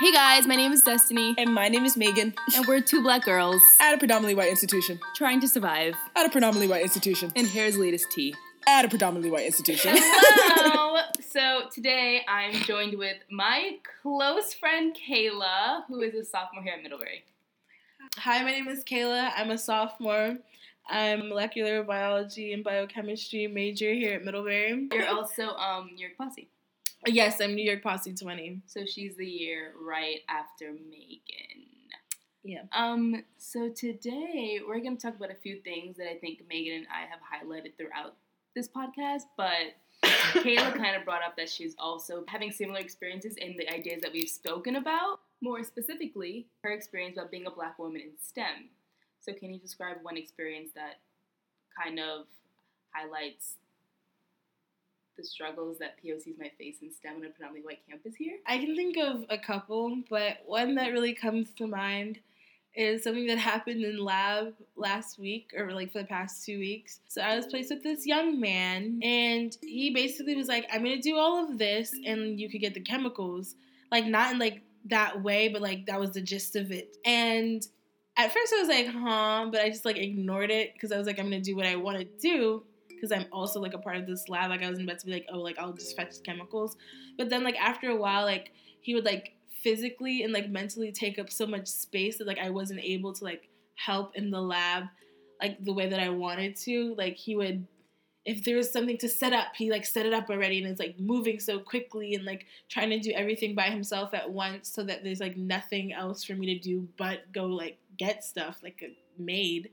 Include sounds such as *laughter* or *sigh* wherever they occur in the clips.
Hey guys, my name is Destiny, And my name is Megan. and we're two black girls At a predominantly white institution. trying to survive. At a predominantly white institution. And here's latest tea. At a predominantly white institution. Hello. *laughs* so today I'm joined with my close friend Kayla, who is a sophomore here at Middlebury. Hi, my name is Kayla. I'm a sophomore. I'm a molecular biology and biochemistry major here at Middlebury. You're also um New York Posse. Yes, I'm New York Posse 20. So she's the year right after Megan. Yeah. Um, so today we're gonna talk about a few things that I think Megan and I have highlighted throughout this podcast, but *coughs* Kayla kind of brought up that she's also having similar experiences in the ideas that we've spoken about. More specifically, her experience about being a black woman in STEM. So, can you describe one experience that kind of highlights the struggles that POCs might face in STEM on a predominantly white campus here? I can think of a couple, but one that really comes to mind is something that happened in lab last week or like for the past two weeks. So I was placed with this young man, and he basically was like, I'm gonna do all of this, and you could get the chemicals. Like, not in like that way, but like that was the gist of it. And at first I was like, huh, but I just like ignored it because I was like, I'm gonna do what I wanna do because I'm also like a part of this lab. Like I was about to be like, oh, like I'll just fetch chemicals. But then like after a while, like he would like physically and like mentally take up so much space that like I wasn't able to like help in the lab like the way that I wanted to. Like he would if there was something to set up, he like set it up already and it's like moving so quickly and like trying to do everything by himself at once so that there's like nothing else for me to do but go like get stuff like uh, a maid.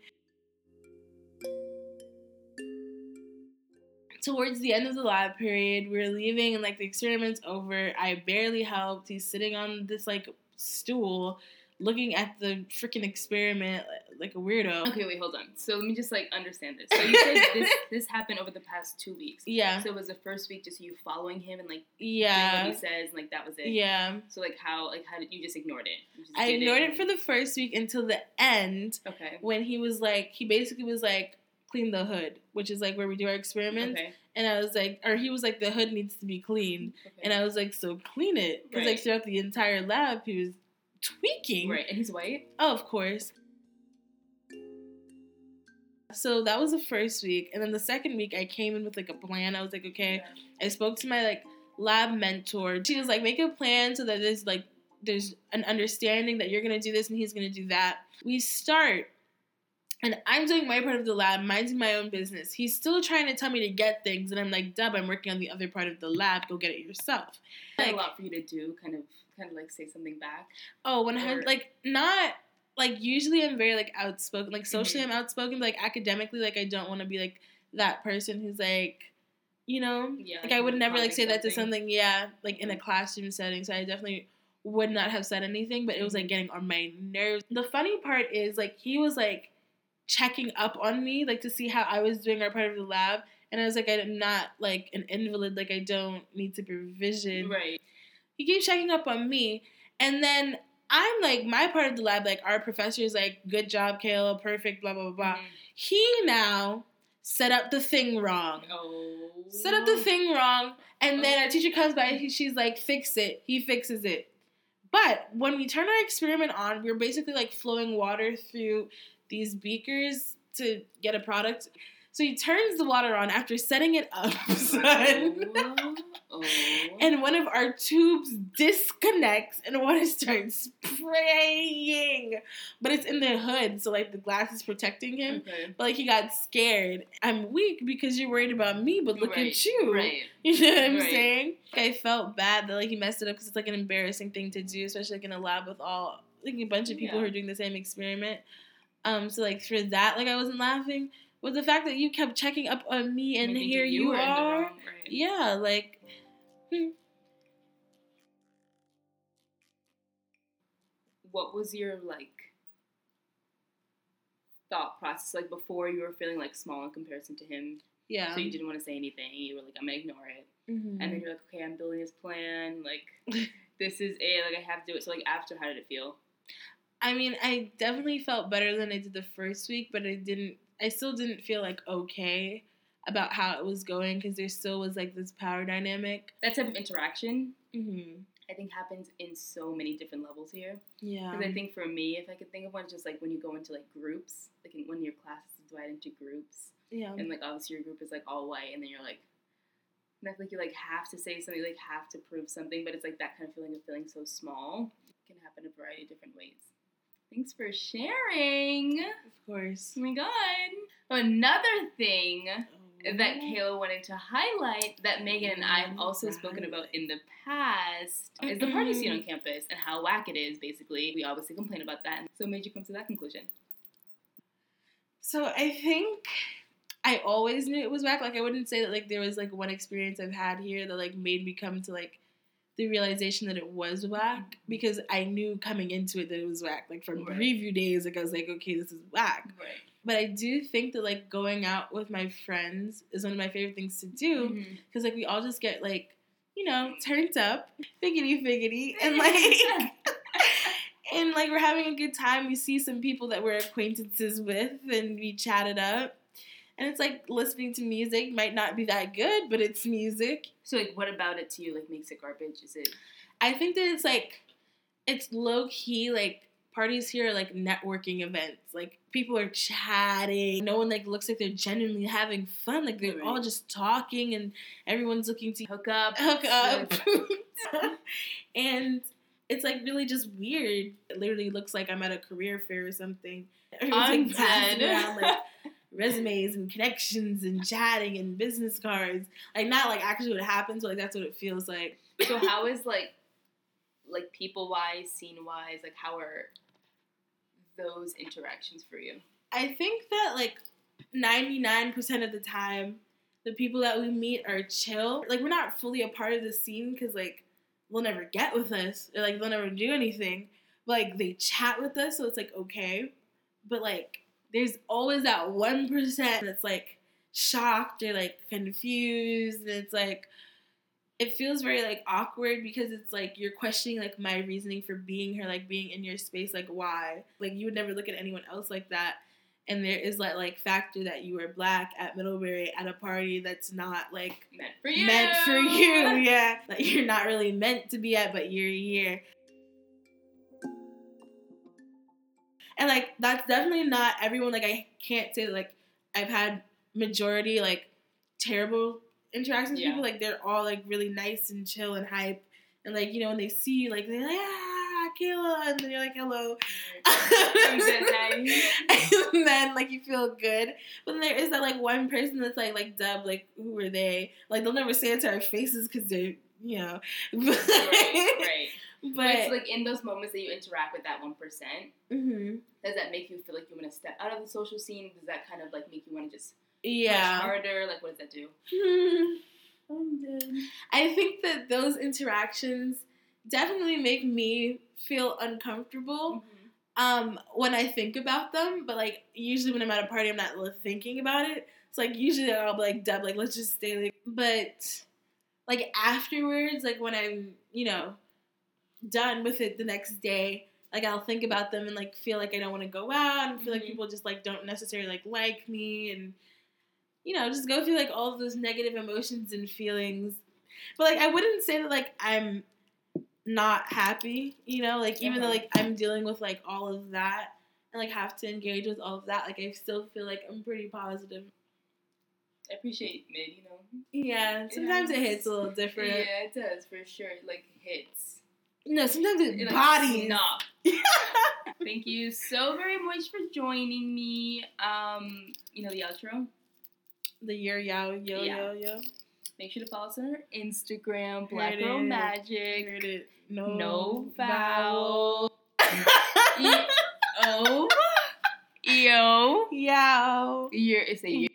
Towards the end of the lab period, we are leaving and like the experiment's over. I barely helped. He's sitting on this like stool looking at the freaking experiment like a weirdo. Okay, wait, hold on. So let me just like understand this. So you said *laughs* this this happened over the past two weeks. Yeah. So it was the first week just you following him and like Yeah. what he says and like that was it. Yeah. So like how like how did you just ignored it? Just I ignored it for the first week until the end Okay. when he was like he basically was like clean the hood, which is like where we do our experiments. Okay. And I was like or he was like the hood needs to be cleaned. okay. And I was like so clean it because like throughout the entire lab he was tweaking. right, and he's white. Oh, of course. So that was the first week, and then the second week I came in with like a plan. I was like, okay. I spoke to my like lab mentor. She was like, make a plan so that there's like there's an understanding that you're gonna do this and he's gonna do that. We start, and I'm doing my part of the lab, minding my own business. He's still trying to tell me to get things, and I'm like, Dub, I'm working on the other part of the lab. Go get it yourself. Like, a lot for you to do, kind of kind of like say something back. Oh, when I Or- like not like usually I'm very like outspoken. Like socially Mhm. I'm outspoken, but like academically, like I don't want to be like that person who's like, you know, Yeah. like I would never like say that to something. something. Yeah, like in a classroom setting. So I definitely would not have said anything, but it was like getting on my nerves. The funny part is like he was like checking up on me, like to see how I was doing our part of the lab. And I was like, I'm not like an invalid, like I don't need to be supervision Right. he keeps checking up on me. And then i'm like my part of the lab like our professor is like good job kayla perfect blah blah blah blah. Mhm. he now set up the thing wrong. Oh. set up the thing wrong. And then our teacher comes by he- she's like fix it. He fixes it. But when we turn our experiment on we're basically like flowing water through these beakers to get a product so he turns the water on after setting it up *laughs* son. Oh. and one of our tubes disconnects and water starts spraying. But it's in the hood, so like the glass is protecting him. Okay. But like he got scared. I'm weak because you're worried about me, but look Right, at you. Right. *laughs* You know what I'm Right. saying? I felt bad that like he messed it up because it's like an embarrassing thing to do, especially like in a lab with all like a bunch of people Yeah. who are doing the same experiment. Um, so like for that, like I wasn't laughing. But the fact that you kept checking up on me and think here you, the are, wrong, right. yeah, like what was your like thought process like before you were feeling like small in comparison to him yeah. so you didn't want to say anything you were like i'm gonna ignore it Mhm. and then you're like okay i'm building this plan like *laughs* this is it like i have to do it so like after how did it feel I mean, I definitely felt better than I did the first week, but I didn't. I still didn't feel like okay about how it was going because there still was like this power dynamic. that type of interaction Mm-hmm. I think happens in so many different levels here. Yeah. Because I think for me, if I could think of one, it's just like when you go into like groups, like in, when your class is divided into groups, yeah. and like obviously your group is like all white, and then you're like, feel like you like have to say something, like have to prove something, but it's like that kind of feeling of feeling so small can happen a variety of different ways. Thanks for sharing. Of course. Oh my god. Another thing Oh. that Kayla wanted to highlight that oh, Megan and I have also spoken about in the past is the party scene on campus and how whack it is, basically. We obviously complain about that. So, made you come to that conclusion? So I think I always knew it was whack. Like I wouldn't say that like there was like one experience I've had here that like made me come to like the realization that it was whack because I knew coming into it that it was whack. Like from Right. review days, like I was like, okay, this is whack. Right. But I do think that like going out with my friends is one of my favorite things to do Mm-hmm. because like we all just get like you know turned up, figgity figgity, *laughs* and like. *laughs* And like we're having a good time. We see some people that we're acquaintances with, and we chat it up. And it's like listening to music might not be that good, but it's music. so, like, what about it to you like makes it garbage? Is it I think that it's like it's low key like parties here are like networking events. Like people are chatting. No one like looks like they're genuinely having fun. Like they're all just talking and everyone's looking to hook up? hook up. *laughs* and it's like really just weird. It literally looks like I'm at a career fair or something. Everyone's I'm like dead. around like *laughs* resumes and connections and chatting and business cards. Like not like actually what happens, but like that's what it feels like. so, how is like, like people wise, scene wise, like, how are those interactions for you? I think that like 99% of the time, the people that we meet are chill. Like we're not fully a part of the scene because like they'll never get with us or like they'll never do anything. But like they chat with us, so it's like okay. But like there's always that one percent that's like shocked or like confused. And it's like it feels very like awkward because it's like you're questioning like my reasoning for being here, like being in your space, like why? Like you would never look at anyone else like that. And there is that like factor that you are black at Middlebury at a party that's not like Meant for you. meant for you, *laughs* yeah. That you're not really meant to be at, but you're here. And like that's definitely not everyone. Like I can't say like I've had majority like terrible interactions with Yeah. people. Like they're all like really nice and chill and hype. And like, you know, when they see you, like they're like, ah, Kayla, and then you're like, hello. I'm dead, hey. and then like you feel good. But then there is that like one person that's like like Dub, like who are they? Like they'll never say it to our faces because they're you know. *laughs* right, right. But, But it's like in those moments that you interact with that one percent, mhm. does that make you feel like you want to step out of the social scene? Does that kind of like make you want to just push yeah. harder? Like, what does that do? *laughs* Hmm. I think that those interactions definitely make me feel uncomfortable um, when I think about them. But like usually when I'm at a party, I'm not thinking about it. It's like usually I'll be like, "Deb, like let's just stay." Like, but like afterwards, like when I'm you know done with it the next day, like I'll think about them and like feel like I don't want to go out and feel like Mhm. people just like don't necessarily like like me and you know just go through like all of those negative emotions and feelings. But like I wouldn't say that like I'm not happy, you know, like even though like I'm dealing with like all of that and like have to engage with all of that, like I still feel like I'm pretty positive. I appreciate Midd, you know. Yeah, sometimes it Yes. hits a little different. Yeah, it does for sure. It, Like hits. No, sometimes it, It, like, bodies. snap. *laughs* Thank you so very much for joining me. Um, you know the outro. the year yo yo Yeah. yo yo. Make sure to follow us on our Instagram, Black Girl. Magic. It. No, No vowel. E O. Yo. Yo. Year. It's a year.